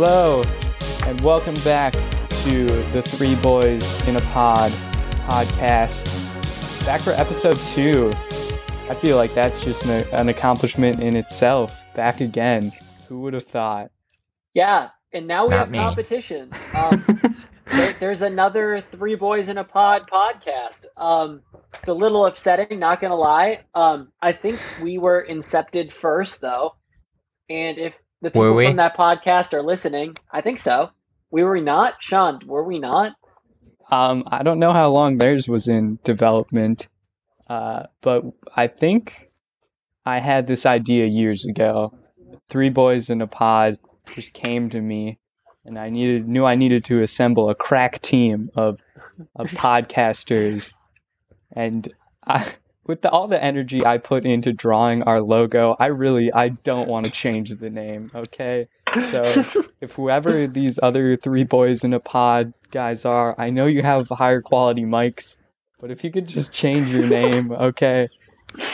Hello, and welcome back to the Three Boys in a Pod podcast. Back for episode two. I feel like that's just an, an accomplishment in itself. Back again. Who would have thought? Yeah, and now we Not have me. competition. Um, there, there's another Three Boys in a Pod podcast. Um, it's a little upsetting, not gonna lie. Um, I think we were incepted first, though, and if the Were people we? from that podcast are listening, I think so. We were not, Sean. Were we not? Um, I don't know how long theirs was in development, uh, but I think I had this idea years ago. Three boys in a pod just came to me, and I needed knew I needed to assemble a crack team of of podcasters, and I. With the, all the energy I put into drawing our logo, I really I don't want to change the name. Okay, so if whoever these other three boys in a pod guys are, I know you have higher quality mics, but if you could just change your name, okay?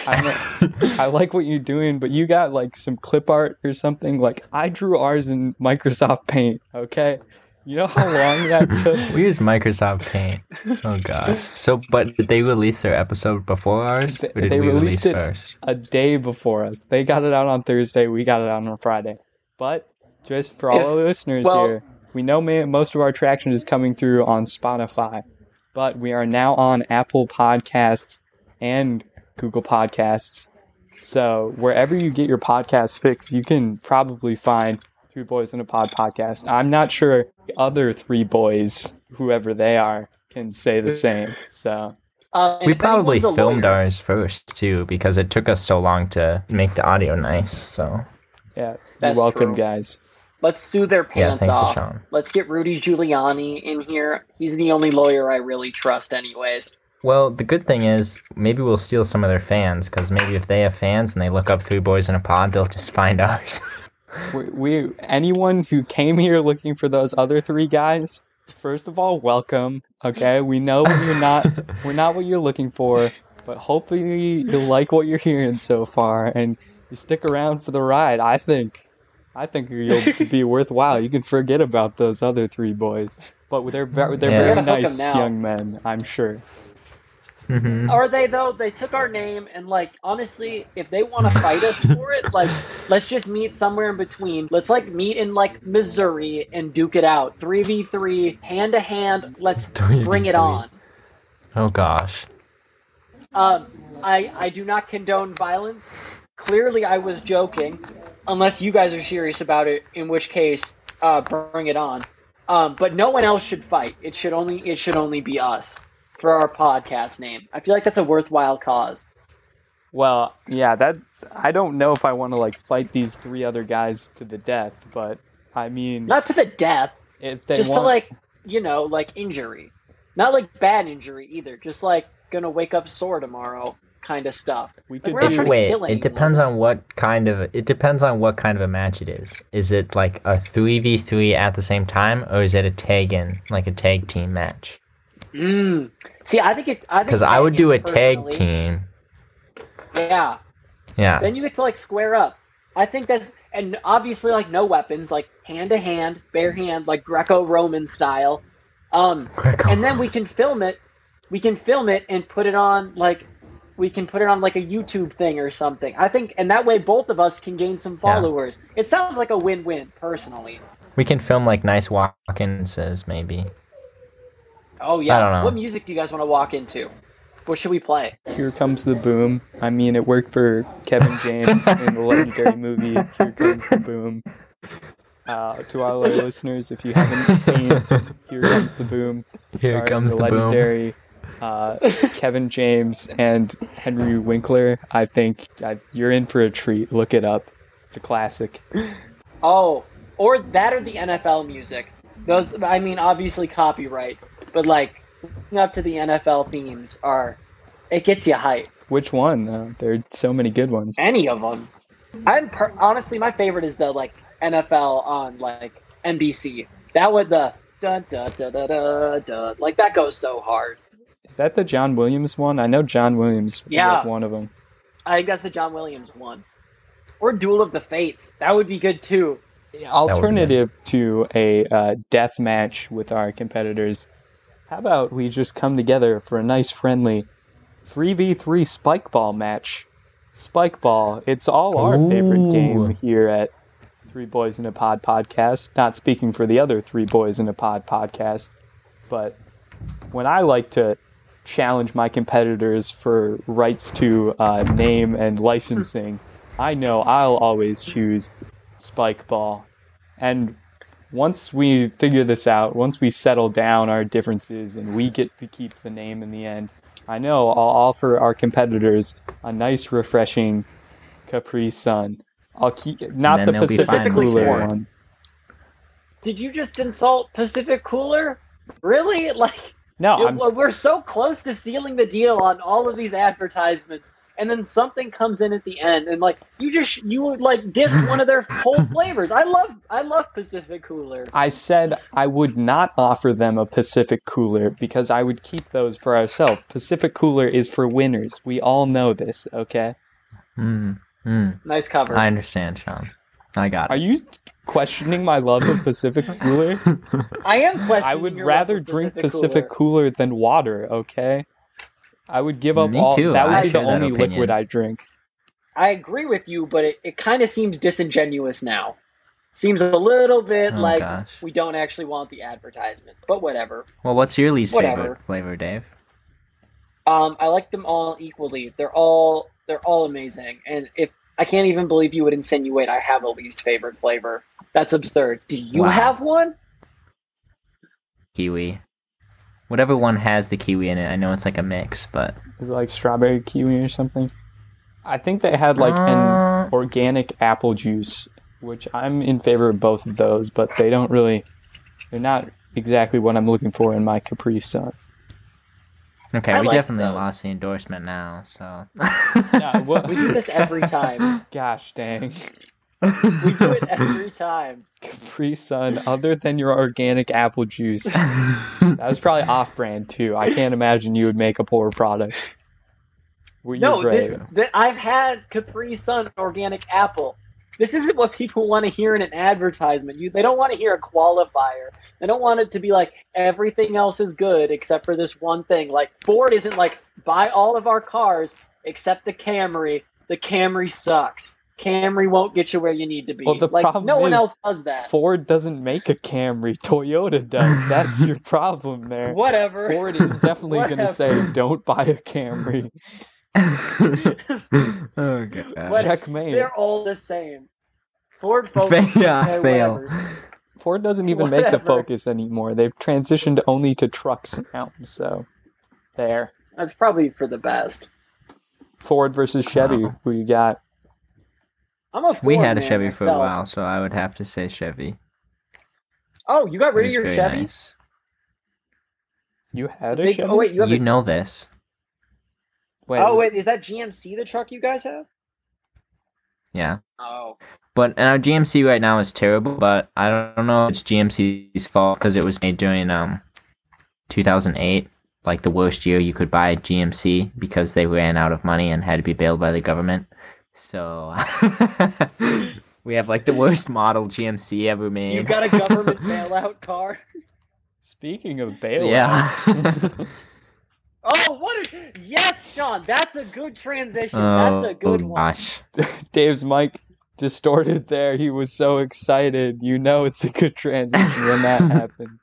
I I like what you're doing, but you got like some clip art or something. Like I drew ours in Microsoft Paint, okay? You know how long that took? We use Microsoft Paint. Oh gosh. So, but did they release their episode before ours, They- or did they we released release it- first? a day before us. They got it out on Thursday. We got it out on Friday. But just for all If- our listeners well- here, we know ma- most of our traction is coming through on Spotify, but we are now on Apple Podcasts and Google Podcasts. So wherever you get your podcast fix, you can probably find Three Boys in a Pod podcast. I'm not sure the other three boys, whoever they are, can say the same. So Uh, We probably filmed lawyer- ours first too, because it took us so long to make the audio nice. So, yeah, That's welcome, true. guys. Let's sue their pants thanks to off. Sean. Let's get Rudy Giuliani in here. He's the only lawyer I really trust, anyways. Well, the good thing is maybe we'll steal some of their fans, because maybe if they have fans and they look up Three Boys in a Pod, they'll just find ours. We, we anyone who came here looking for those other three guys first of all welcome okay? We know what you're not we're not what you're looking for but hopefully you like what you're hearing so far and you stick around for the ride i think. I think you'll be worthwhile. You can forget about those other three boys but they're, they're Yeah. very Gotta hook 'em nice young men i'm sure Mhm. Are they though? They took our name and like honestly, if they want to fight us for it, like let's just meet somewhere in between. Let's like meet in like Missouri and duke it out. Three v three, hand to hand. Let's bring it 3v3. on. Oh gosh. Um, I I do not condone violence. Clearly, I was joking. Unless you guys are serious about it, in which case, uh, bring it on. Um, but no one else should fight. It should only it should only be us for our podcast name. I feel like that's a worthwhile cause. well yeah that i don't know if i want to like fight these three other guys to the death but i mean Not to the death, if they just want to like you know like injury not like bad injury either just like gonna wake up sore tomorrow kind of stuff we Like, could we're do trying Wait, kill it depends on what kind of it depends on what kind of a match it is. Is it like a three v three at the same time, or is it a tag in like a tag team match? Mm. see i think it i think Because I would do a tag team. yeah Yeah, then you get to like square up i think that's and obviously like no weapons like hand to hand bare hand like greco-roman style um Greco. and then we can film it we can film it and put it on like we can put it on like a youtube thing or something i think and that way both of us can gain some Yeah. followers it sounds like a win-win personally we can film like nice walk-ins maybe. Oh yeah I don't know. what music do you guys want to walk into what should we play Here Comes the Boom. I mean, it worked for Kevin James in the legendary movie Here Comes the Boom. Uh, to all our listeners, if you haven't seen Here Comes the Boom, Here starring comes the the boom. legendary uh, Kevin James and Henry Winkler, I think uh, you're in for a treat. Look it up. It's a classic. oh or that or the nfl music those i mean obviously copyright but like up to the nfl themes are it gets you hype Which one? Uh, there are so many good ones. any of them. I'm per- honestly my favorite is the like NFL on like NBC. That would the dun dun dun dun dun dun like that goes so hard. Is that the John Williams one? I know John Williams Yeah. wrote one of them. I think that's the John Williams one, or Duel of the Fates. That would be good too. alternative to a uh, death match with our competitors, how about we just come together for a nice friendly 3v3 spike ball match? Spike ball, it's all our favorite game here at Three Boys in a Pod podcast. Not speaking for the other Three Boys in a Pod podcast, but when I like to challenge my competitors for rights to uh, name and licensing, I know I'll always choose spike ball. And once we figure this out, once we settle down our differences and we get to keep the name in the end, I know I'll offer our competitors a nice, refreshing Capri Sun. I'll keep not the Pacific Cooler it. one. Did you just insult Pacific Cooler? Really? Like No, you- I'm we're so close to sealing the deal on all of these advertisements, and then something comes in at the end, and like you just you would like diss one of their whole flavors. I love I love Pacific Cooler. I said I would not offer them a Pacific Cooler because I would keep those for ourselves. Pacific Cooler is for winners. We all know this, okay? Mm, mm. Nice cover. I understand, Sean. I got it. Are you questioning my love of Pacific Cooler? I am questioning. I would your rather love drink Pacific Pacific Cooler. Cooler than water, okay? I would give up Me all too, that would I be the only liquid I drink. I agree with you, but it, it kind of seems disingenuous now. Seems a little bit Oh, like gosh. we don't actually want the advertisement, but whatever. Well, what's your least Whatever. favorite flavor, Dave? Um, I like them all equally. They're all they're all amazing, and if I can't even believe you would insinuate I have a least favorite flavor. That's absurd. Do you Wow. have one? Kiwi. Whatever one has the kiwi in it. I know it's like a mix, but Is it like strawberry kiwi or something? I think they had like an Uh, organic apple juice, which I'm in favor of both of those, but they don't really they're not exactly what I'm looking for in my Capri Sun. okay, I we like definitely those. lost the endorsement now. So Yeah, what- We do this every time. Gosh dang. We do it every time. Capri Sun, other than your organic apple juice. That was probably off brand too. I can't imagine you would make a poor product. Well, No, great. th- th- I've had Capri Sun organic apple. This isn't what people want to hear in an advertisement. You, they don't want to hear a qualifier. They don't want it to be like everything else is good except for this one thing. Like Ford isn't like buy all of our cars except the Camry. The Camry sucks. Camry won't get you where you need to be. Well, the like problem no one is else does that. Ford doesn't make a Camry. Toyota does. That's your problem there. Whatever. Ford is definitely going to say, "Don't buy a Camry." oh god. What- Checkmate. They're all the same. Ford Focus. Yeah, fail. whatever. Ford doesn't even make the Focus anymore. They've transitioned only to trucks now. So, there. That's probably for the best. Ford versus Chevy. Wow. Who you got? I'm a We had a man Chevy for a while, so I would have to say Chevy. Oh, you got rid of your very Chevy? nice. You had a Big- Chevy. oh wait, you have You a, know this. Wait, Oh is- wait, is that GMC the truck you guys have? Yeah. Oh. But and our GMC right now is terrible, but I don't know if it's GMC's fault because it was made during um 2008, like the worst year you could buy a GMC because they ran out of money and had to be bailed by the government. So we have like the worst model GMC ever made. You've got a government bailout car. Speaking of bailouts, Yeah. Oh, what a yes, Sean. That's a good transition. Oh, that's a good oh, one. gosh. Dave's mic distorted there. He was so excited. You know it's a good transition when that happened.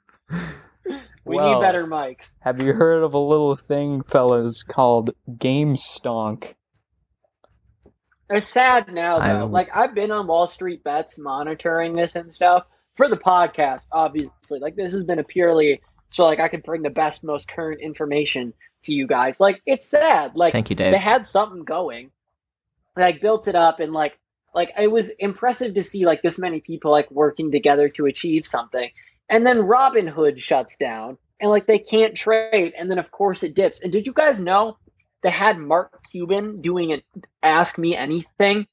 We Well, need better mics. Have you heard of a little thing, fellas, called Game Stonk? It's sad now though. Like I've been on Wall Street Bets monitoring this and stuff for the podcast. Obviously, like this has been a purely so like I could bring the best, most current information to you guys. Like it's sad. Like Thank you, Dave. they had something going like built it up and like like it was impressive to see like this many people like working together to achieve something and then Robinhood shuts down and like they can't trade and then of course it dips and did you guys know they had mark cuban doing an ask me anything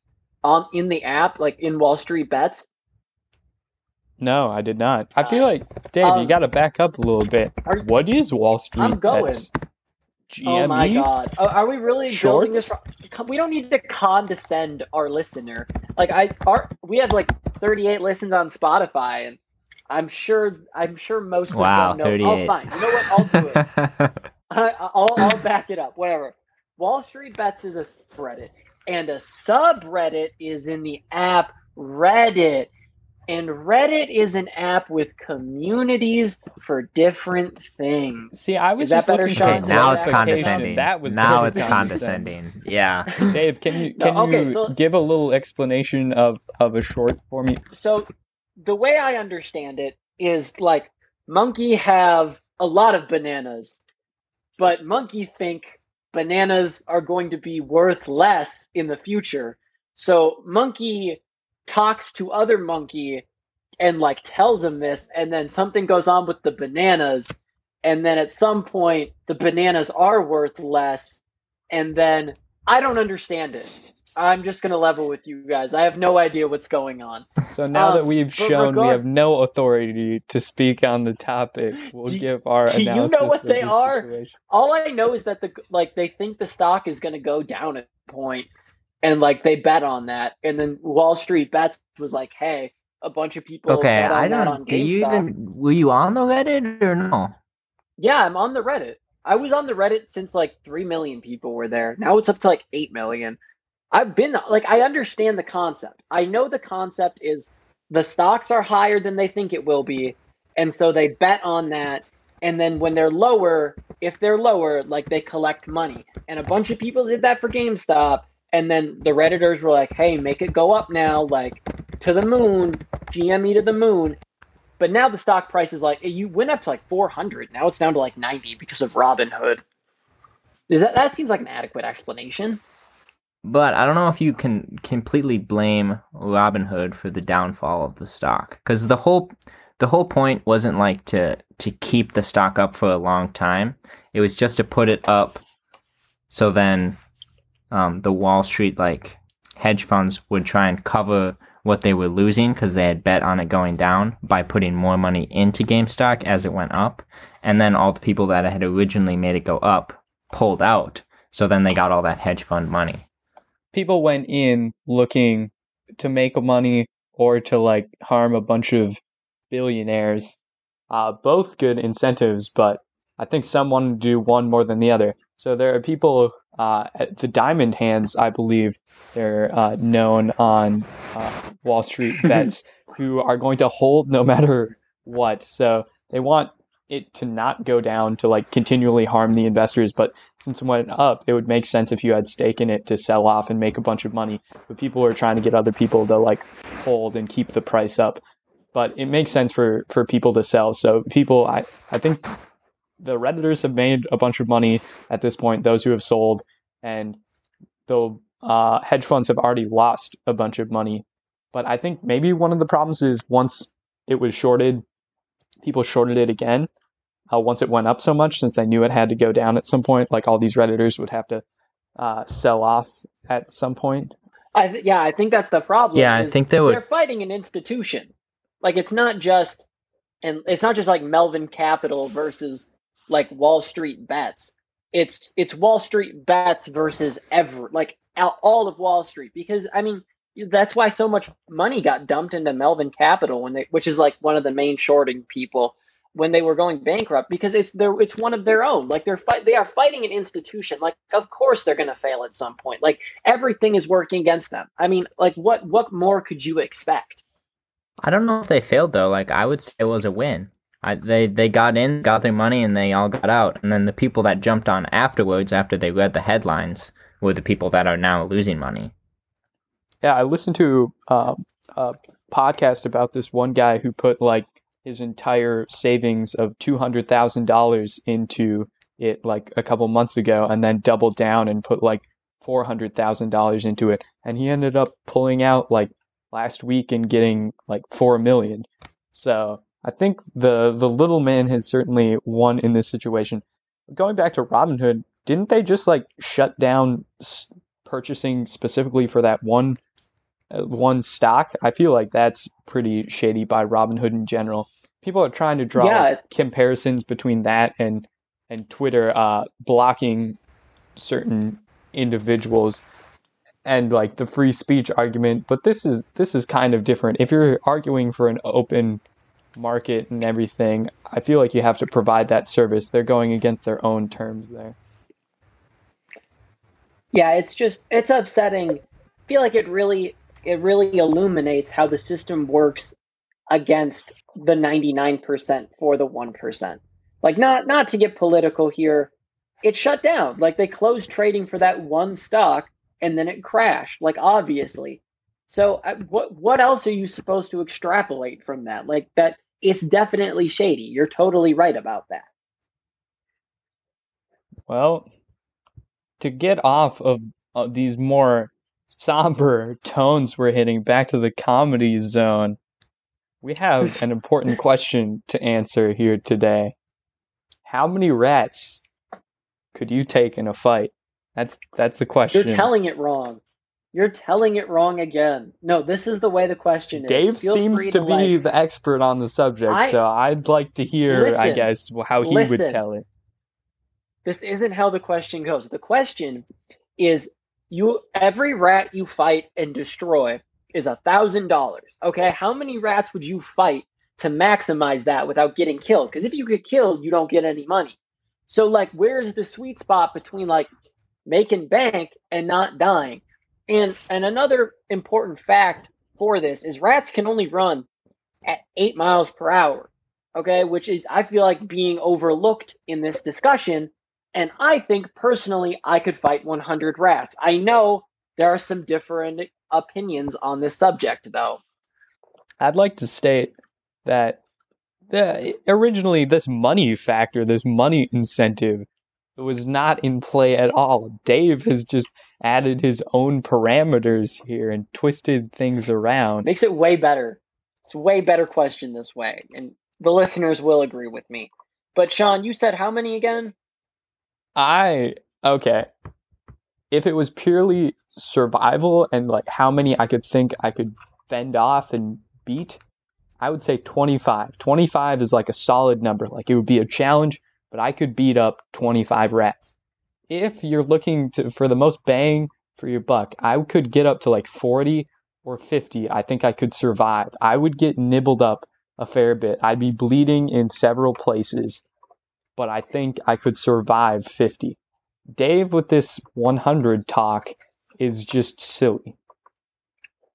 um in the app like in wall street bets No, I did not. I feel like Dave, you Um, got to back up a little bit. are What is Wall Street? I'm going. Bets? GME. oh my god Oh, are we really building this Shorts? we don't need to condescend our listener like i our we have like 38 listens on Spotify, and I'm sure I'm sure most Wow, of them know. 38. Oh, fine. You know what? I'll do it. I, I'll, I'll back it up. Whatever. Wall Street Bets is a subreddit, and a subreddit is in the app Reddit. And Reddit is an app with communities for different things. See, I was Is that just better, looking Sean? okay, now it's condescending. That was now it's condescending. Yeah. Dave, can you No, can okay, you so- give a little explanation of of a short for me? So the way I understand it is like Monkey have a lot of bananas, but Monkey think bananas are going to be worth less in the future. So Monkey talks to other Monkey and like tells him this, and then something goes on with the bananas, and then at some point the bananas are worth less, and then I don't understand it. I'm just gonna level with you guys. I have no idea what's going on. So now Um, that we've but shown we have no authority to speak on the topic, we'll Do- give our do you know what they the are? situation. All I know is that the like they think the stock is going to go down at a point, and like they bet on that, and then Wall Street bets was like, hey, a bunch of people. Okay, bet on I that on don't. Do you even? Were you on the Reddit or no? Yeah, I'm on the Reddit. I was on the Reddit since like three million people were there. Now it's up to like eight million. I've been like, I understand the concept. I know the concept is the stocks are higher than they think it will be, and so they bet on that. And then when they're lower, if they're lower, like they collect money. And a bunch of people did that for GameStop. And then the Redditors were like, hey, make it go up now, like to the moon, GME to the moon. But now the stock price is like, you went up to like 400. Now it's down to like 90 because of Robinhood. Is that, that seems like an adequate explanation. But I don't know if you can completely blame Robinhood for the downfall of the stock because the whole the whole point wasn't like to to keep the stock up for a long time. It was just to put it up so then um, the Wall Street like hedge funds would try and cover what they were losing because they had bet on it going down by putting more money into GameStop as it went up, and then all the people that had originally made it go up pulled out. So then they got all that hedge fund money. People went in looking to make money or to like harm a bunch of billionaires. Uh, both good incentives, but I think some want to do one more than the other. So there are people uh, at the Diamond Hands, I believe they're uh, known on uh, Wall Street bets, who are going to hold no matter what. So they want it to not go down to like continually harm the investors. But since it went up, it would make sense if you had stake in it to sell off and make a bunch of money. But people are trying to get other people to like hold and keep the price up. But it makes sense for for people to sell. So people, I I think the redditors have made a bunch of money at this point. Those who have sold, and the uh, hedge funds have already lost a bunch of money. But I think maybe one of the problems is once it was shorted, people shorted it again. Uh, once it went up so much, since they knew it had to go down at some point, like all these redditors would have to uh, sell off at some point. I th- yeah, I think that's the problem. Yeah, I think they would- They're fighting an institution. Like it's not just, and it's not just like Melvin Capital versus like Wall Street bets. It's it's Wall Street bets versus ever like all- all of Wall Street because I mean that's why so much money got dumped into Melvin Capital when they, which is like one of the main shorting people when they were going bankrupt because it's their it's one of their own like they're fight they are fighting an institution like of course they're going to fail at some point like everything is working against them i mean like what what more could you expect I don't know if they failed though. Like I would say it was a win. I, they they got in, got their money, and they all got out. And then the people that jumped on afterwards, after they read the headlines, were the people that are now losing money. Yeah, I listened to um, a podcast about this one guy who put like his entire savings of two hundred thousand dollars into it like a couple months ago, and then doubled down and put like four hundred thousand dollars into it, and he ended up pulling out like last week and getting like four million. So I think the the little man has certainly won in this situation. Going back to Robinhood, didn't they just like shut down s- purchasing specifically for that one one stock? I feel like that's pretty shady by Robinhood in general. People are trying to draw Yeah. comparisons between that and and Twitter uh, blocking certain individuals. and like the free speech argument, but this is this is kind of different. If you're arguing for an open market and everything, I feel like you have to provide that service. They're going against their own terms there. Yeah, it's just it's upsetting. I feel like it really it really illuminates how the system works against the 99% for the 1%. Like not not to get political here, it shut down. Like they closed trading for that one stock and then it crashed. Like obviously. So uh, what what else are you supposed to extrapolate from that? Like that it's definitely shady. You're totally right about that. Well, to get off of, of these more somber tones we're hitting back to the comedy zone, we have an important question to answer here today. How many rats could you take in a fight? That's that's the question. You're telling it wrong. You're telling it wrong again. No, this is the way the question is. Dave Feel seems free to be like- the expert on the subject, I- so I'd like to hear, I guess, how he listen. would tell it. this isn't how the question goes. The question is you every rat you fight and destroy is a thousand dollars. Okay, how many rats would you fight to maximize that without getting killed? Because if you get killed, you don't get any money. So like, where's the sweet spot between like making bank and not dying? And and another important fact for this is rats can only run at eight miles per hour. Okay, which is I feel like being overlooked in this discussion and I think personally, I could fight 100 rats. I know there are some different opinions on this subject, though. I'd like to state that the, originally this money factor, this money incentive, was not in play at all. Dave has just added his own parameters here and twisted things around. Makes it way better. It's a way better question this way, and the listeners will agree with me. But Sean, you said how many again? I okay. If it was purely survival and like how many I could think I could fend off and beat, I would say 25. 25 is like a solid number. Like it would be a challenge, but I could beat up 25 rats. If you're looking to for the most bang for your buck, I could get up to like 40 or 50. I think I could survive. I would get nibbled up a fair bit. I'd be bleeding in several places but I think I could survive 50. Dave with this 100 talk is just silly.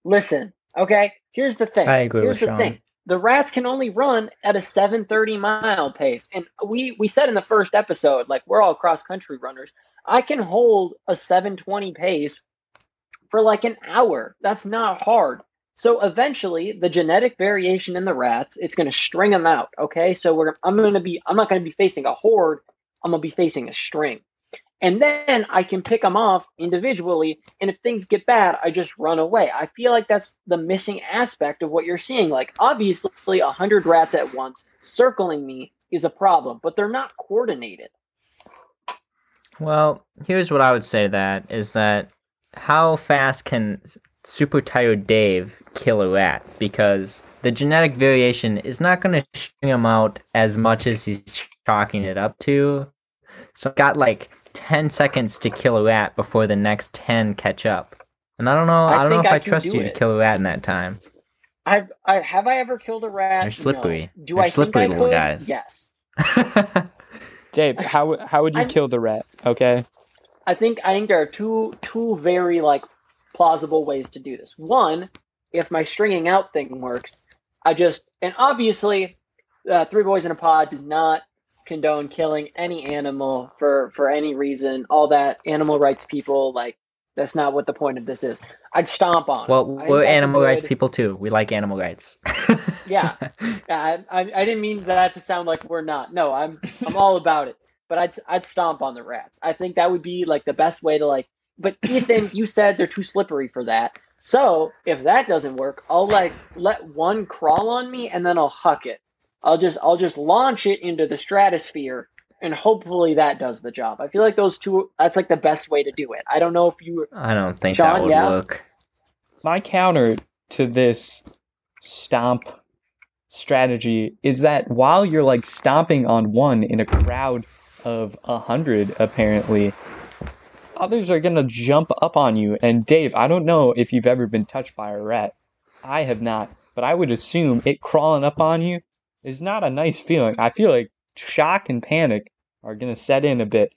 Listen, okay. Here's the thing. I agree Here's with the Sean. thing. The rats can only run at a 730 mile pace, and we we said in the first episode, like we're all cross country runners. I can hold a 720 pace for like an hour. That's not hard. So eventually, the genetic variation in the rats, it's going to string them out. Okay, so we're I'm going to be I'm not going to be facing a horde. I'm going to be facing a string, and then I can pick them off individually. And if things get bad, I just run away. I feel like that's the missing aspect of what you're seeing. Like obviously, a hundred rats at once circling me is a problem, but they're not coordinated. Well, here's what I would say to that is that how fast can super tired Dave kill a rat? Because the genetic variation is not going to string him out as much as he's chalking it up to. So I got like 10 seconds to kill a rat before the next 10 catch up. And I don't know, I I, don't know if I I trust you it. to kill a rat in that time. I've I have I ever killed a rat? They're slippery. No. Do They're I slippery think I little could? guys. Yes. Dave, how how would you I'm- kill the rat? Okay. I think I think there are two two very like plausible ways to do this. One, if my stringing out thing works, I just and obviously, uh, three boys in a pod does not condone killing any animal for for any reason. All that animal rights people like that's not what the point of this is. I'd stomp on. well, we're animal rights people too. We like animal rights. Yeah. I, I I didn't mean that to sound like we're not. No, I'm I'm all about it. But I'd I'd stomp on the rats. I think that would be like the best way to like. But Ethan, you said they're too slippery for that. So if that doesn't work, I'll like let one crawl on me and then I'll huck it. I'll just I'll just launch it into the stratosphere and hopefully that does the job. I feel like those two that's like the best way to do it. I don't know if you I don't think Sean, that would yeah? work. My counter to this stomp strategy is that while you're like stomping on one in a crowd of a hundred, apparently, others are gonna jump up on you. And Dave, I don't know if you've ever been touched by a rat. I have not, but I would assume it crawling up on you is not a nice feeling. I feel like shock and panic are gonna set in a bit,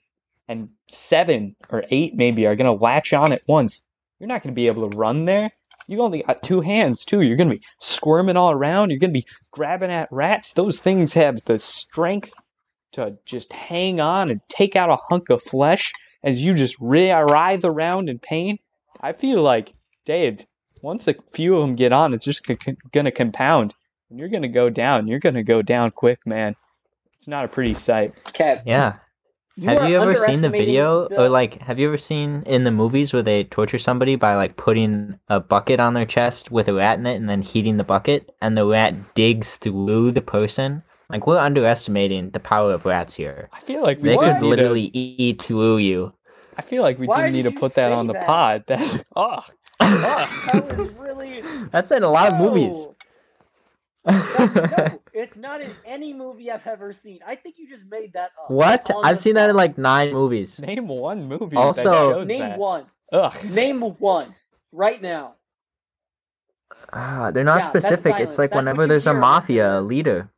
and seven or eight maybe are gonna latch on at once. You're not gonna be able to run there. You only got two hands too. You're gonna be squirming all around. You're gonna be grabbing at rats. Those things have the strength to just hang on and take out a hunk of flesh as you just writhe around in pain. I feel like, Dave, once a few of them get on, it's just g- gonna compound. And you're gonna go down. You're gonna go down quick, man. It's not a pretty sight. Okay. Yeah. You have you ever seen the video the- or like have you ever seen in the movies where they torture somebody by like putting a bucket on their chest with a rat in it and then heating the bucket and the rat digs through the person? Like we're underestimating the power of rats here. I feel like we They could need literally eat through you. To, I feel like we Why didn't need did to put that on the that? pod. That oh, That was really. That's in a lot of movies. No. No, it's not in any movie I've ever seen. I think you just made that up. what? on I've seen that in like nine movies. name one movie Also- that shows Name that. one. Ugh. Name one. Right now. Ah, they're not Yeah, specific. It's like That's whenever there's a mafia listener. leader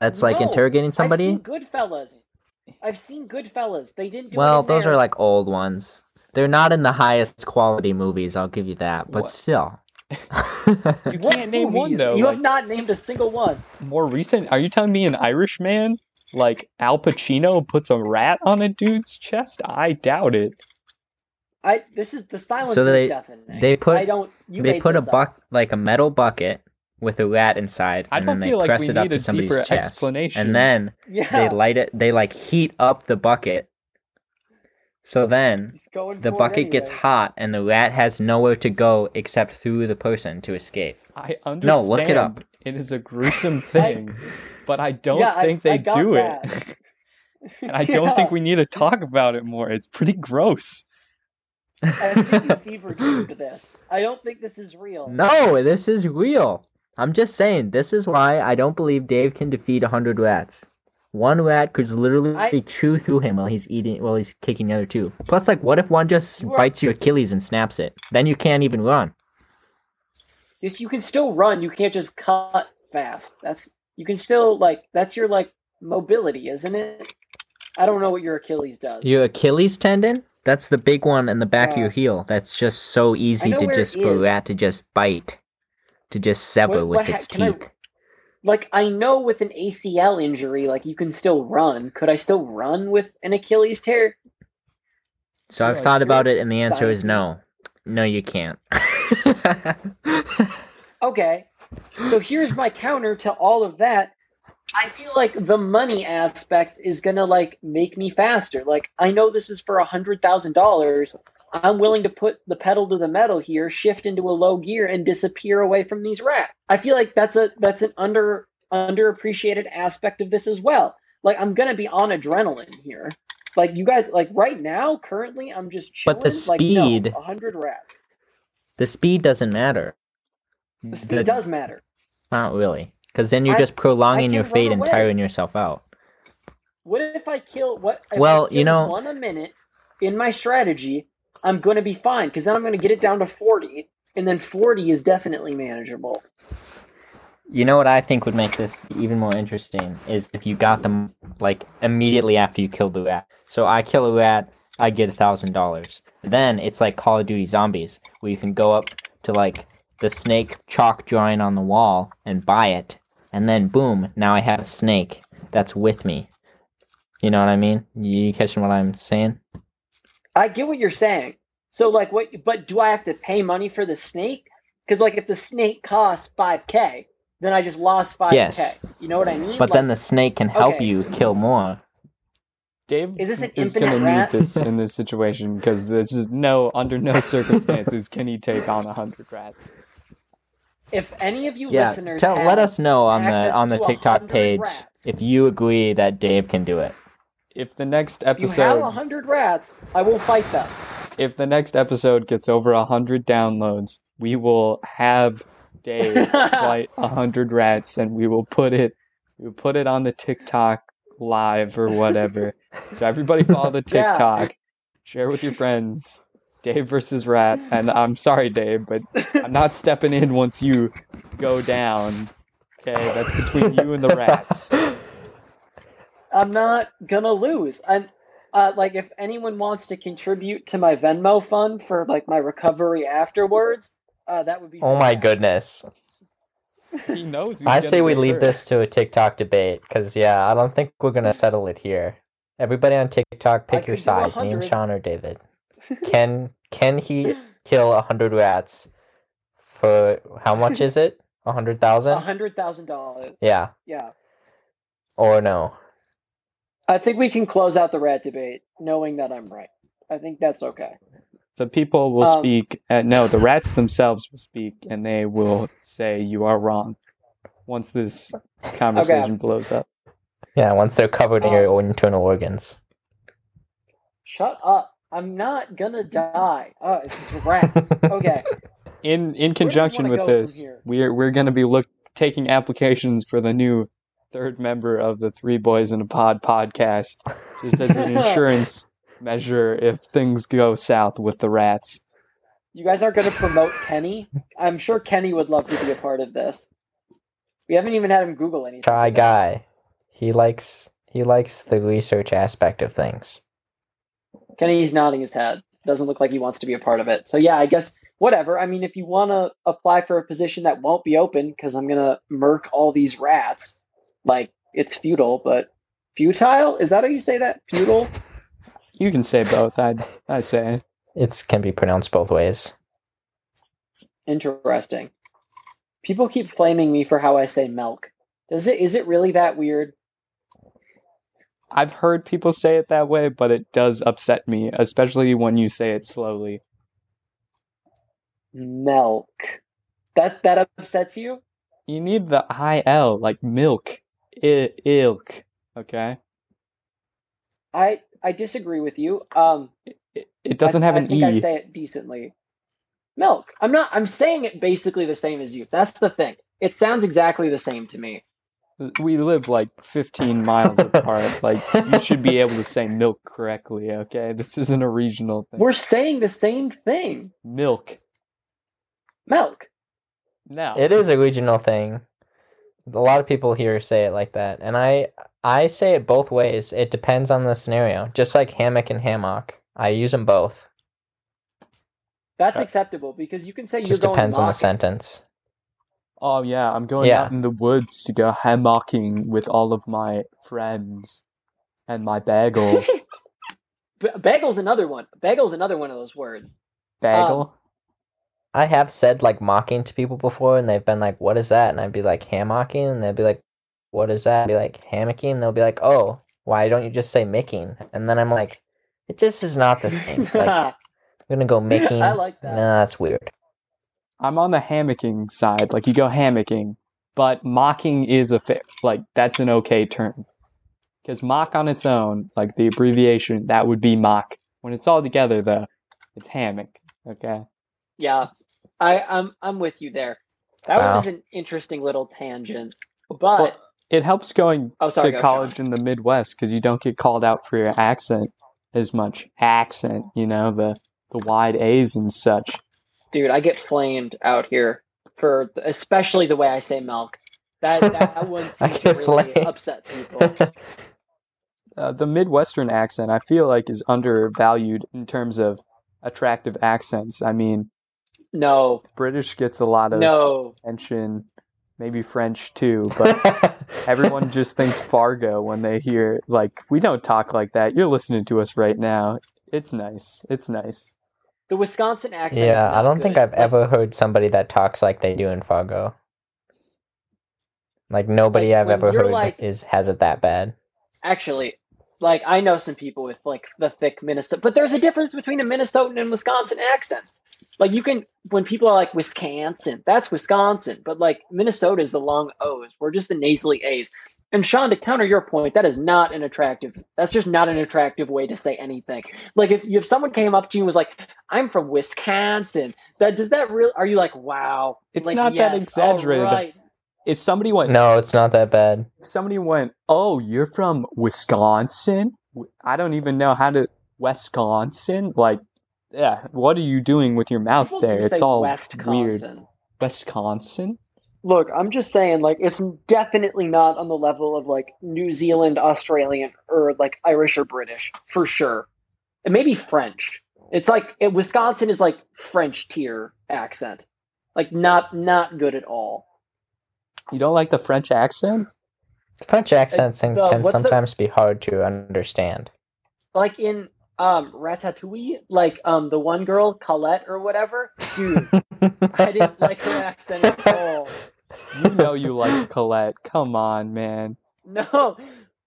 that's like No, interrogating I've somebody. seen Goodfellas. I've seen Goodfellas. They didn't do it Well, in those there. are like old ones. They're not in the highest quality movies, I'll give you that. But What? still. You can't name one though. You like, have not named a single one. more recent. Are you telling me an Irishman like Al Pacino puts a rat on a dude's chest? I doubt it. I. This is the silence So they- is deafening. they put- I don't. You they put a up. buck like a metal bucket with a rat inside, I and then they feel like press it up to a somebody's chest. explanation. And then Yeah. they light it they like heat up the bucket. So then the for it bucket gets hot and the rat has nowhere to go except through the person to escape. I understand. No, look it up. It is a gruesome thing, but I don't Yeah, I- think they I do that. it. and I don't think we need to talk about it more. It's pretty gross. I think you fever dreamed this. I don't think this is real. No, this is real. I'm just saying, this is why I don't believe Dave can defeat 100 rats. One rat could literally I- chew through him while he's eating, while he's kicking the other two. Plus, like, what if one just bites your Achilles and snaps it? Then you can't even run. Yes, you can still run. You can't just cut fast. That's you can still like that's your like mobility, isn't it? I don't know what your Achilles does. Your Achilles tendon? That's the big one in the back of your heel. That's just so easy to just for a rat to just bite, to just sever What- with what ha- its can I- teeth. Like I know with an ACL injury, like you can still run. Could I still run with an Achilles tear? So I've thought about it, and the answer is no. No, you can't. Okay. So here's my counter to all of that. I feel like the money aspect is gonna like make me faster. Like I know this is for a hundred thousand dollars. I'm willing to put the pedal to the metal here, shift into a low gear, and disappear away from these rats. I feel like that's a that's an under underappreciated aspect of this as well. Like I'm gonna be on adrenaline here. Like you guys, like right now, currently, I'm just chilling. But the speed- like, no, a hundred rats. the speed doesn't matter. The speed does matter. Not really. Because then you're I- just prolonging your fate and tiring yourself out. What if I kill what? Well, I you know- one a minute in my strategy, I'm going to be fine because then I'm going to get it down to forty, and then forty is definitely manageable. You know what I think would make this even more interesting is if you got them like immediately after you killed the rat. So I kill a rat, I get a thousand dollars. Then it's like Call of Duty Zombies, where you can go up to like the snake chalk drawing on the wall and buy it, and then boom, now I have a snake that's with me. You know what I mean? You catching what I'm saying? I get what you're saying. So like, what? But do I have to pay money for the snake? Because like, if the snake costs five k, then I just lost five k. Yes. You know what I mean? But Like, then the snake can help okay, you so- kill more. Dave Is this an is gonna rat? need this in this situation because this is no under no circumstances can he take on a hundred rats. if any of you Yeah, listeners tell, have let us know on the on the TikTok page rats. if you agree that Dave can do it. If the next If you have episode hundred rats, I will fight them. if the next episode gets over a hundred downloads, we will have Dave fight a hundred rats, and we will put it we will put it on the TikTok live or whatever. so everybody follow the Yeah. TikTok. Share with your friends. Dave versus Rat, and I'm sorry, Dave, but I'm not stepping in once you go down. Okay, that's between you and the rats. I'm not gonna lose. I'm uh, like if anyone wants to contribute to my Venmo fund for like my recovery afterwards, uh, that would be. Oh my goodness. He knows. He's I say we get leave hurt. this to a TikTok debate because yeah, I don't think we're gonna settle it here. Everybody on TikTok, I pick your side. Me and Sean or David. Can can he kill a hundred rats for how much is it? A hundred A hundred thousand dollars. Yeah. Yeah, Or no? I think we can close out the rat debate knowing that I'm right. I think that's okay. The people will Um, speak. Uh, no, the rats themselves will speak, and they will say you are wrong. Once this conversation blows up, Yeah, once they're covered in Um, your internal organs. Shut up. I'm not gonna die. Uh, it's rats. Okay. in in conjunction with this, we're we're going to be look taking applications for the new third member of the Three Boys in a Pod podcast, just as an insurance measure if things go south with the rats. You guys aren't gonna promote Kenny? I'm sure Kenny would love to be a part of this. We haven't even had him Google anything. Try today. guy. He likes he likes the research aspect of things. Kenny's nodding his head. Doesn't look like he wants to be a part of it. So yeah, I guess whatever. I mean, if you want to apply for a position that won't be open because I'm gonna murk all these rats, like it's futile, but futile is that how you say that? Futile? You can say both. I I say it can be pronounced both ways. Interesting. People keep flaming me for how I say milk. Does it? Is it really that weird? I've heard people say it that way, but it does upset me, especially when you say it slowly. Milk. That that upsets you? You need the I L like milk, I, ilk. Okay, I I disagree with you. Um, it, it doesn't I, have I an think E. I say it decently. Milk. I'm not. I'm saying it basically the same as you. That's the thing. It sounds exactly the same to me. we live like 15 miles apart. Like you should be able to say milk correctly. Okay, this isn't a regional thing. We're saying the same thing. milk. Milk. No, It is a regional thing. A lot of people here say it like that, and I I say it both ways. It depends on the scenario. Just like hammock and hammock, I use them both. That's acceptable because you can say Just you're going depends on the sentence. Oh yeah, I'm going Yeah. out in the woods to go hammocking with all of my friends and my bagel. B- Bagel's another one. Bagel's another one of those words. bagel. Um, I have said like mocking to people before, and they've been like, "What is that?" And I'd be like, "Hammocking," and they'd be like, "What is that?" I'd be like, "Hammocking," and they'll be like, "Oh, why don't you just say micking?" And then I'm like, "It just is not the same." Like, I'm gonna go micking. I like that. Nah, that's weird. I'm on the hammocking side. Like you go hammocking, but mocking is a fa- like that's an okay term. Because mock on its own, like the abbreviation, that would be mock. When it's all together, though, it's hammock. Okay. Yeah, I, I'm I'm with you there. That Wow. was an interesting little tangent. But Well, it helps going oh, sorry, to go, college Sean. in the Midwest because you don't get called out for your accent as much. Accent, you know, the the wide A's and such. dude, I get flamed out here for especially the way I say milk. That that one seems to really flamed. upset people. Uh, the Midwestern accent, I feel like, is undervalued in terms of attractive accents. I mean, No, British gets a lot of no, attention, maybe French too, but everyone just thinks Fargo when they hear like we don't talk like that. You're listening to us right now. It's nice. It's nice. the Wisconsin accent. is yeah, I don't think. I've Like, ever heard somebody that talks like they do in Fargo. Like nobody Like, I've ever heard like- is has it that bad. actually. Like I know some people with like the thick Minnesota, but there's a difference between a Minnesotan and Wisconsin accents. Like you can when people are like Wisconsin, that's Wisconsin, but like Minnesota is the long O's. We're just the nasally A's. And Sean, to counter your point, that is not an attractive. That's just not an attractive way to say anything. Like if if someone came up to you and was like, "I'm from Wisconsin," that does that really? Are you like, "Wow"? It's Like, not that exaggerated. all right. If somebody went, No, it's not that bad. somebody went, "Oh, you're from Wisconsin." I don't even know how to Wisconsin? Like, yeah, what are you doing with your mouth People there? do It's say all weird. Wisconsin. Wisconsin? Look, I'm just saying, like, it's definitely not on the level of like New Zealand, Australian, or like Irish or British for sure. And maybe French. It's like it, Wisconsin is like French tier accent, like not not good at all. You don't like the French accent? French accents can, the- can what's the- sometimes be hard to understand. Like in um Ratatouille, like um the one girl Colette or whatever, dude. I didn't like her accent at all. You know you like Colette. Come on, man. No,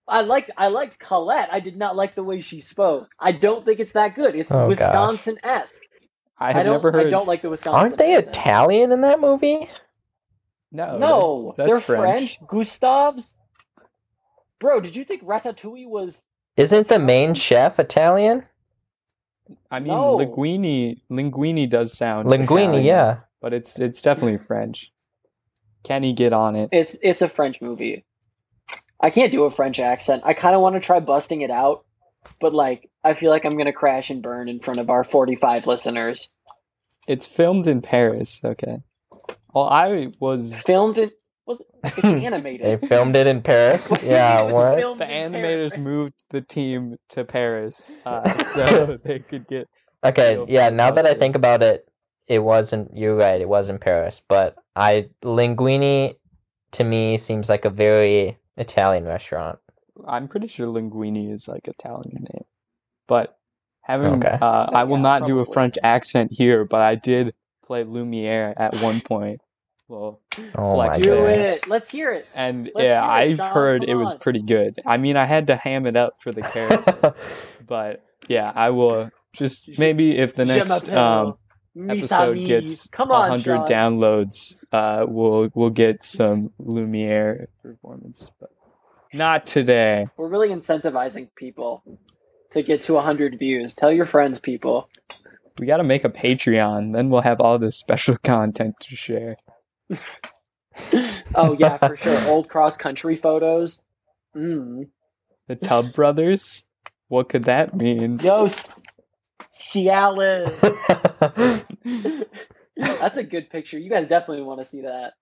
I liked I liked Colette. I did not like the way she spoke. I don't think it's that good. It's Oh. Wisconsin esque. I I, have don't. never heard. I don't like the Wisconsin. Aren't they accent. Italian in that movie? No, No, that's they're French. French. Gusteau's. Bro, did you think Ratatouille was? Isn't the main chef Italian? I mean, No. linguini. Linguini does sound Linguini, Italian, yeah. but it's it's definitely French. Can he get on it? It's it's a French movie. I can't do a French accent. I kind of want to try busting it out, but like I feel like I'm gonna crash and burn in front of our 45 listeners. It's filmed in Paris. Okay. Well, I was Filmed in was it? It's They filmed it in Paris. Yeah, what? the animators Paris. moved the team to Paris uh, so they could get. Okay, yeah, now that I think about it, it wasn't you're right, it was in Paris, but I linguini to me seems like a very Italian restaurant. I'm pretty sure linguini is like Italian name, but having Okay. uh, I will Yeah, not do a. French accent here, but I did play Lumiere at one point. Well, Oh my Flex Do there. it. Let's hear it. and Let's yeah, hear it, I've Sean, heard come it was on. pretty good. I mean, I had to ham it up for the character, but yeah, I will just maybe if the Je next um, episode gets Come on, hundred Sean. downloads, uh, we'll we'll get some Lumiere performance, but not today. We're really incentivizing people to get to 100 views. Tell your friends, people. We got to make a Patreon, then we'll have all this special content to share. Oh yeah, for sure. Old cross country photos. Mm. The Tub Brothers. What could that mean? Yo, S- Cialis. That's a good picture. You guys definitely want to see that.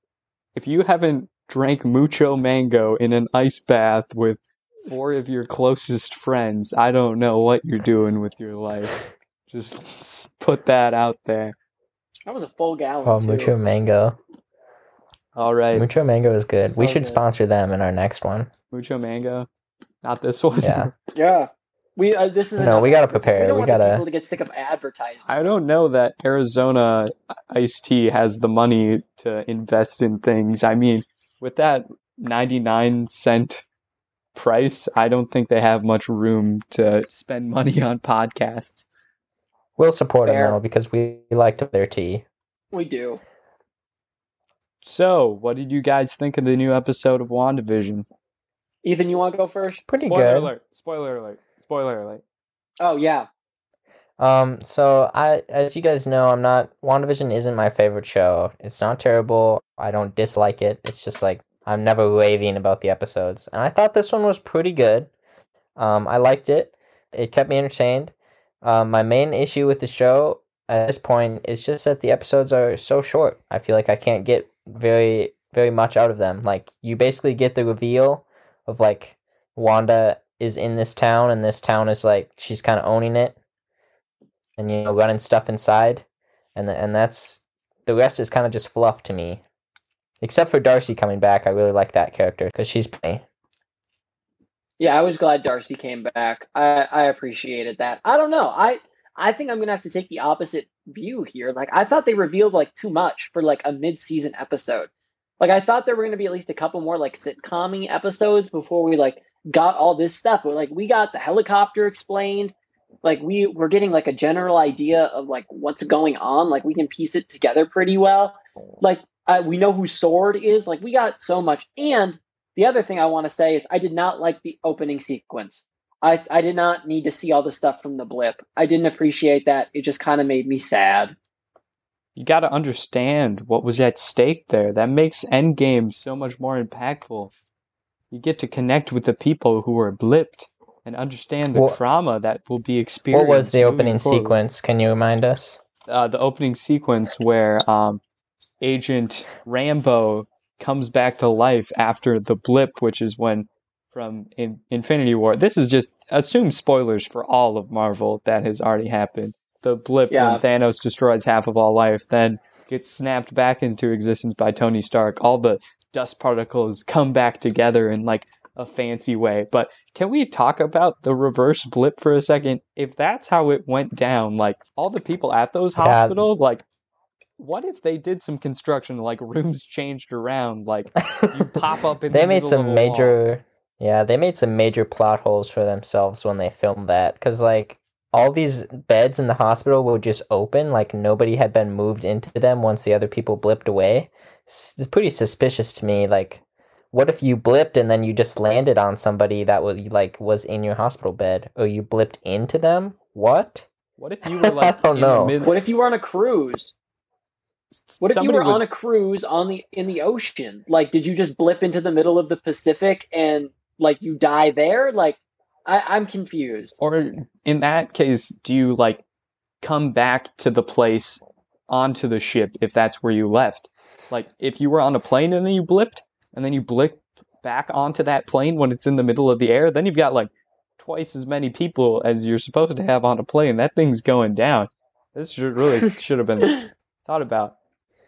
If you haven't drank mucho mango in an ice bath with four of your closest friends, I don't know what you're doing with your life. Just put that out there. That was a full gallon. oh, too. Mucho Mango. All right, Mucho Mango is good. we should good. sponsor them in our next one. mucho mango. Not this one. Yeah. Yeah. We uh, this is No, we gotta prepare. We, don't We want gotta- people to get sick of advertisements. I don't know that Arizona iced tea has the money to invest in things. I mean, with that 99 cent price, I don't think they have much room to spend money on podcasts. We'll support them though because we liked their tea. We do. So, what did you guys think of the new episode of WandaVision? Ethan, you want to go first? Pretty Spoiler good. alert. Spoiler alert. Spoiler alert. Oh yeah. Um, so I, as you guys know, I'm not. WandaVision isn't my favorite show. It's not terrible. I don't dislike it. It's just like I'm never raving about the episodes, and I thought this one was pretty good. Um, I liked it. It kept me entertained. Um, my main issue with the show at this point is just that the episodes are so short. I feel like I can't get very, very much out of them. Like you basically get the reveal of like Wanda is in this town, and this town is like she's kind of owning it and you know running stuff inside and th- and that's the rest is kind of just fluff to me except for darcy coming back i really like that character because she's funny Yeah, I was glad Darcy came back. I I appreciated that. I don't know. I I think I'm gonna have to take the opposite view here. Like I thought they revealed like too much for like a mid-season episode. Like I thought there were gonna be at least a couple more like sitcom episodes before we like got all this stuff. But like we got the helicopter explained. Like we we're getting like a general idea of like what's going on. Like we can piece it together pretty well. Like I, we know who Sword is. Like we got so much. And the other thing I want to say is I did not like the opening sequence. I, I did not need to see all the stuff from the blip. I didn't appreciate that. It just kind of made me sad. You got to understand what was at stake there. That makes Endgame so much more impactful. You get to connect with the people who were blipped. and understand the What- trauma that will be experienced. What was the opening forward. sequence? Can you remind us? uh, the opening sequence where um, Agent Rambeau comes back to life after the blip, which is when from in- Infinity War. This is just assume spoilers for all of Marvel that has already happened. The blip Yeah. when Thanos destroys half of all life, then gets snapped back into existence by Tony Stark. All the dust particles come back together in like a fancy way. But can we talk about the reverse blip for a second? If that's how it went down, like all the people at those Yeah. hospitals, like what if they did some construction, like rooms changed around, like you pop up in they the made middle of some major wall? Major yeah they made some major plot holes for themselves when they filmed that because like all these beds in the hospital were just open like nobody had been moved into them once the other people blipped away it's pretty suspicious to me like what if you blipped and then you just landed on somebody that was like was in your hospital bed or you blipped into them what What if you were like I don't in know. the mid- What if you were on a cruise? What if you were was- on a cruise on the in the ocean? Like, did you just blip into the middle of the Pacific and like you die there? Like, I, I'm confused. Or in that case, do you like come back to the place onto the ship if that's where you left? Like if you were on a plane and then you blipped and then you blip back onto that plane when it's in the middle of the air, then you've got like twice as many people as you're supposed to have on a plane. That thing's going down. This should really should have been thought about.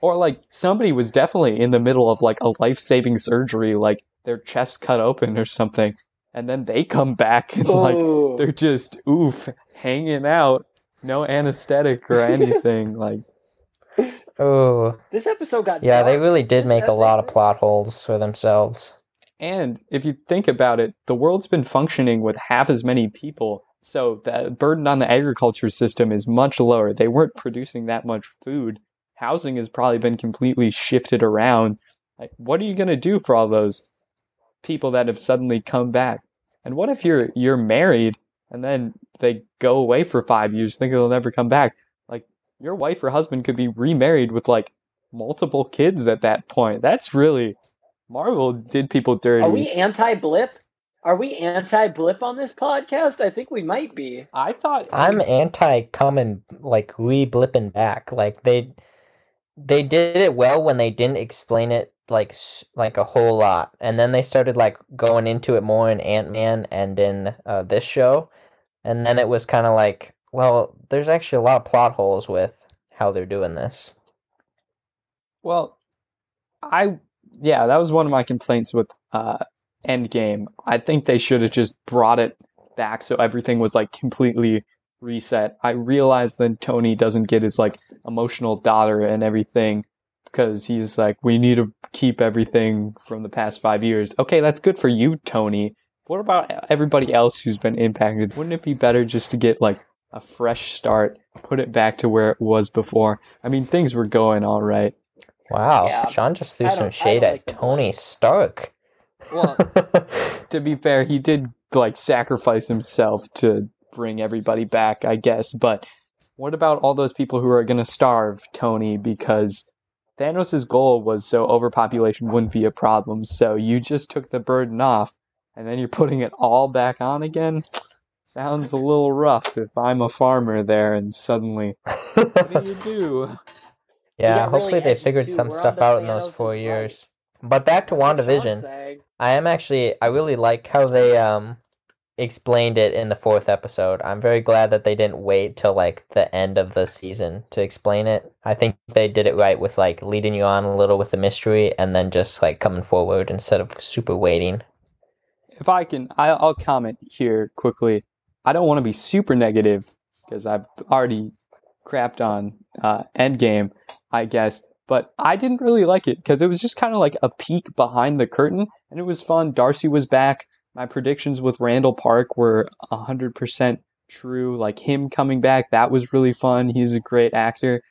Or like somebody was definitely in the middle of like a life-saving surgery, like their chest cut open or something, and then they come back and like Oh. they're just oof hanging out. No anesthetic or anything like oh. This episode got yeah they really did This make a lot of plot holes for themselves. And if you think about it the world's been functioning with half as many people so the burden on the agriculture system is much lower. They weren't producing that much food. Housing has probably been completely shifted around. Like what are you going to do for all those people that have suddenly come back and what if you're you're married and then they go away for 5 years thinking they'll never come back like your wife or husband could be remarried with like multiple kids at that point that's really Marvel did people dirty. Are we anti-blip? Are we anti-blip on this podcast? I think we might be. I thought I'm anti coming like we blipping back. Like they they did it well when they didn't explain it like like a whole lot, and then they started like going into it more in Ant Man and in uh, this show, and then it was kind of like, well, there's actually a lot of plot holes with how they're doing this. Well, I yeah, that was one of my complaints with uh Endgame. I think they should have just brought it back so everything was like completely reset. I realize that Tony doesn't get his like emotional daughter and everything because he's like, we need to keep everything from the past five years. Okay, that's good for you, Tony. What about everybody else who's been impacted? Wouldn't it be better just to get like a fresh start, put it back to where it was before? I mean, things were going all right. Wow, Yeah, Sean just threw some shade don't at like the Tony Stark. Well, to be fair, he did like sacrifice himself to bring everybody back, I guess. But what about all those people who are going to starve, Tony? Because Thanos' goal was so overpopulation wouldn't be a problem. So you just took the burden off, and then you're putting it all back on again. Sounds a little rough if I'm a farmer there and suddenly, what do you do? yeah, got really hopefully they figured too. some We're stuff the out in those four and years. But back to That's WandaVision. I am actually I really like how they um explained it in the fourth episode. I'm very glad that they didn't wait till like the end of the season to explain it. I think they did it right with like leading you on a little with the mystery and then just like coming forward instead of super waiting. if I can, I'll comment here quickly. I don't want to be super negative because I've already crapped on uh, Endgame, I guess. But I didn't really like it because it was just kind of like a peek behind the curtain, and it was fun. Darcy was back. My predictions with Randall Park were hundred percent true. Like him coming back, that was really fun. He's a great actor.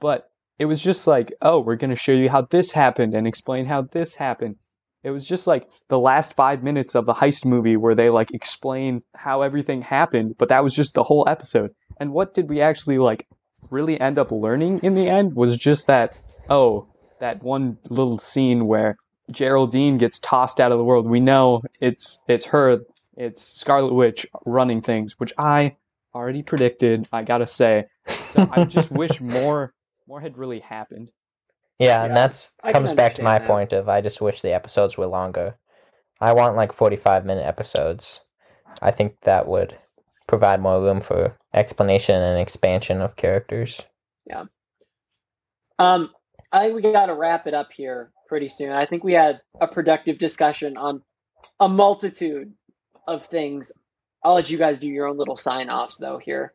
But it was just like, oh, we're going to show you how this happened and explain how this happened. It was just like the last five minutes of the heist movie where they like explain how everything happened, but that was just the whole episode. And what did we actually like really end up learning in the end was just that, oh, that one little scene where Geraldine gets tossed out of the world. We know it's it's her It's Scarlet Witch running things, which I already predicted. I gotta say, so I just wish more more had really happened. Yeah, Yeah, and that's I comes back to my that. point of I just wish the episodes were longer. I want like 45 minute episodes. I think that would provide more room for explanation and expansion of characters. Yeah. Um, I think we got to wrap it up here pretty soon. I think we had a productive discussion on a multitude of things. I'll let you guys do your own little sign offs though here.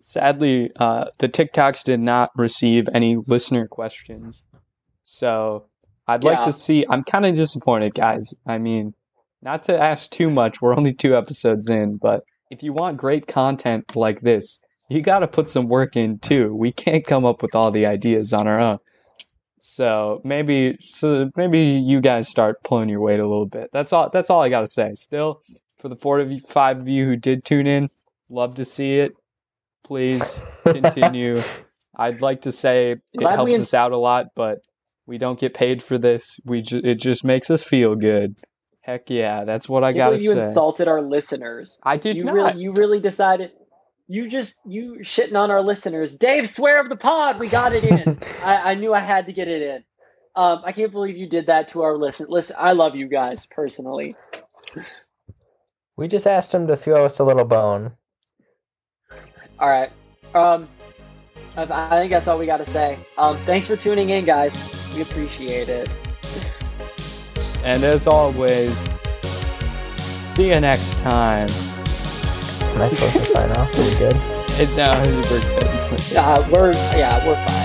Sadly, uh, the TikToks did not receive any listener questions, so I'd like to see. I'm kind of disappointed, guys. I mean, not to ask too much. We're only two episodes in, but if you want great content like this, you got to put some work in too. We can't come up with all the ideas on our own. So maybe, so maybe you guys start pulling your weight a little bit. That's all. That's all I got to say. Still, for the four of you, five of you who did tune in, love to see it. Please continue. I'd like to say it Glad helps us out a lot, but we don't get paid for this. We ju- it just makes us feel good. Heck yeah, that's what I I gotta believe you say. insulted our listeners. I did you not. really, you really decided. You just you shitting on our listeners. Dave, swear of the pod. We got it in. I, I knew I had to get it in. Um, I can't believe you did that to our listen. Listen, I love you guys personally. We just asked him to throw us a little bone. All right. Um, I, I think that's all we got to say. Um, thanks for tuning in, guys. We appreciate it. and as always, see you next time. Am I supposed to sign off? Are we good? It, no, we're good. Uh, we're yeah, we're fine.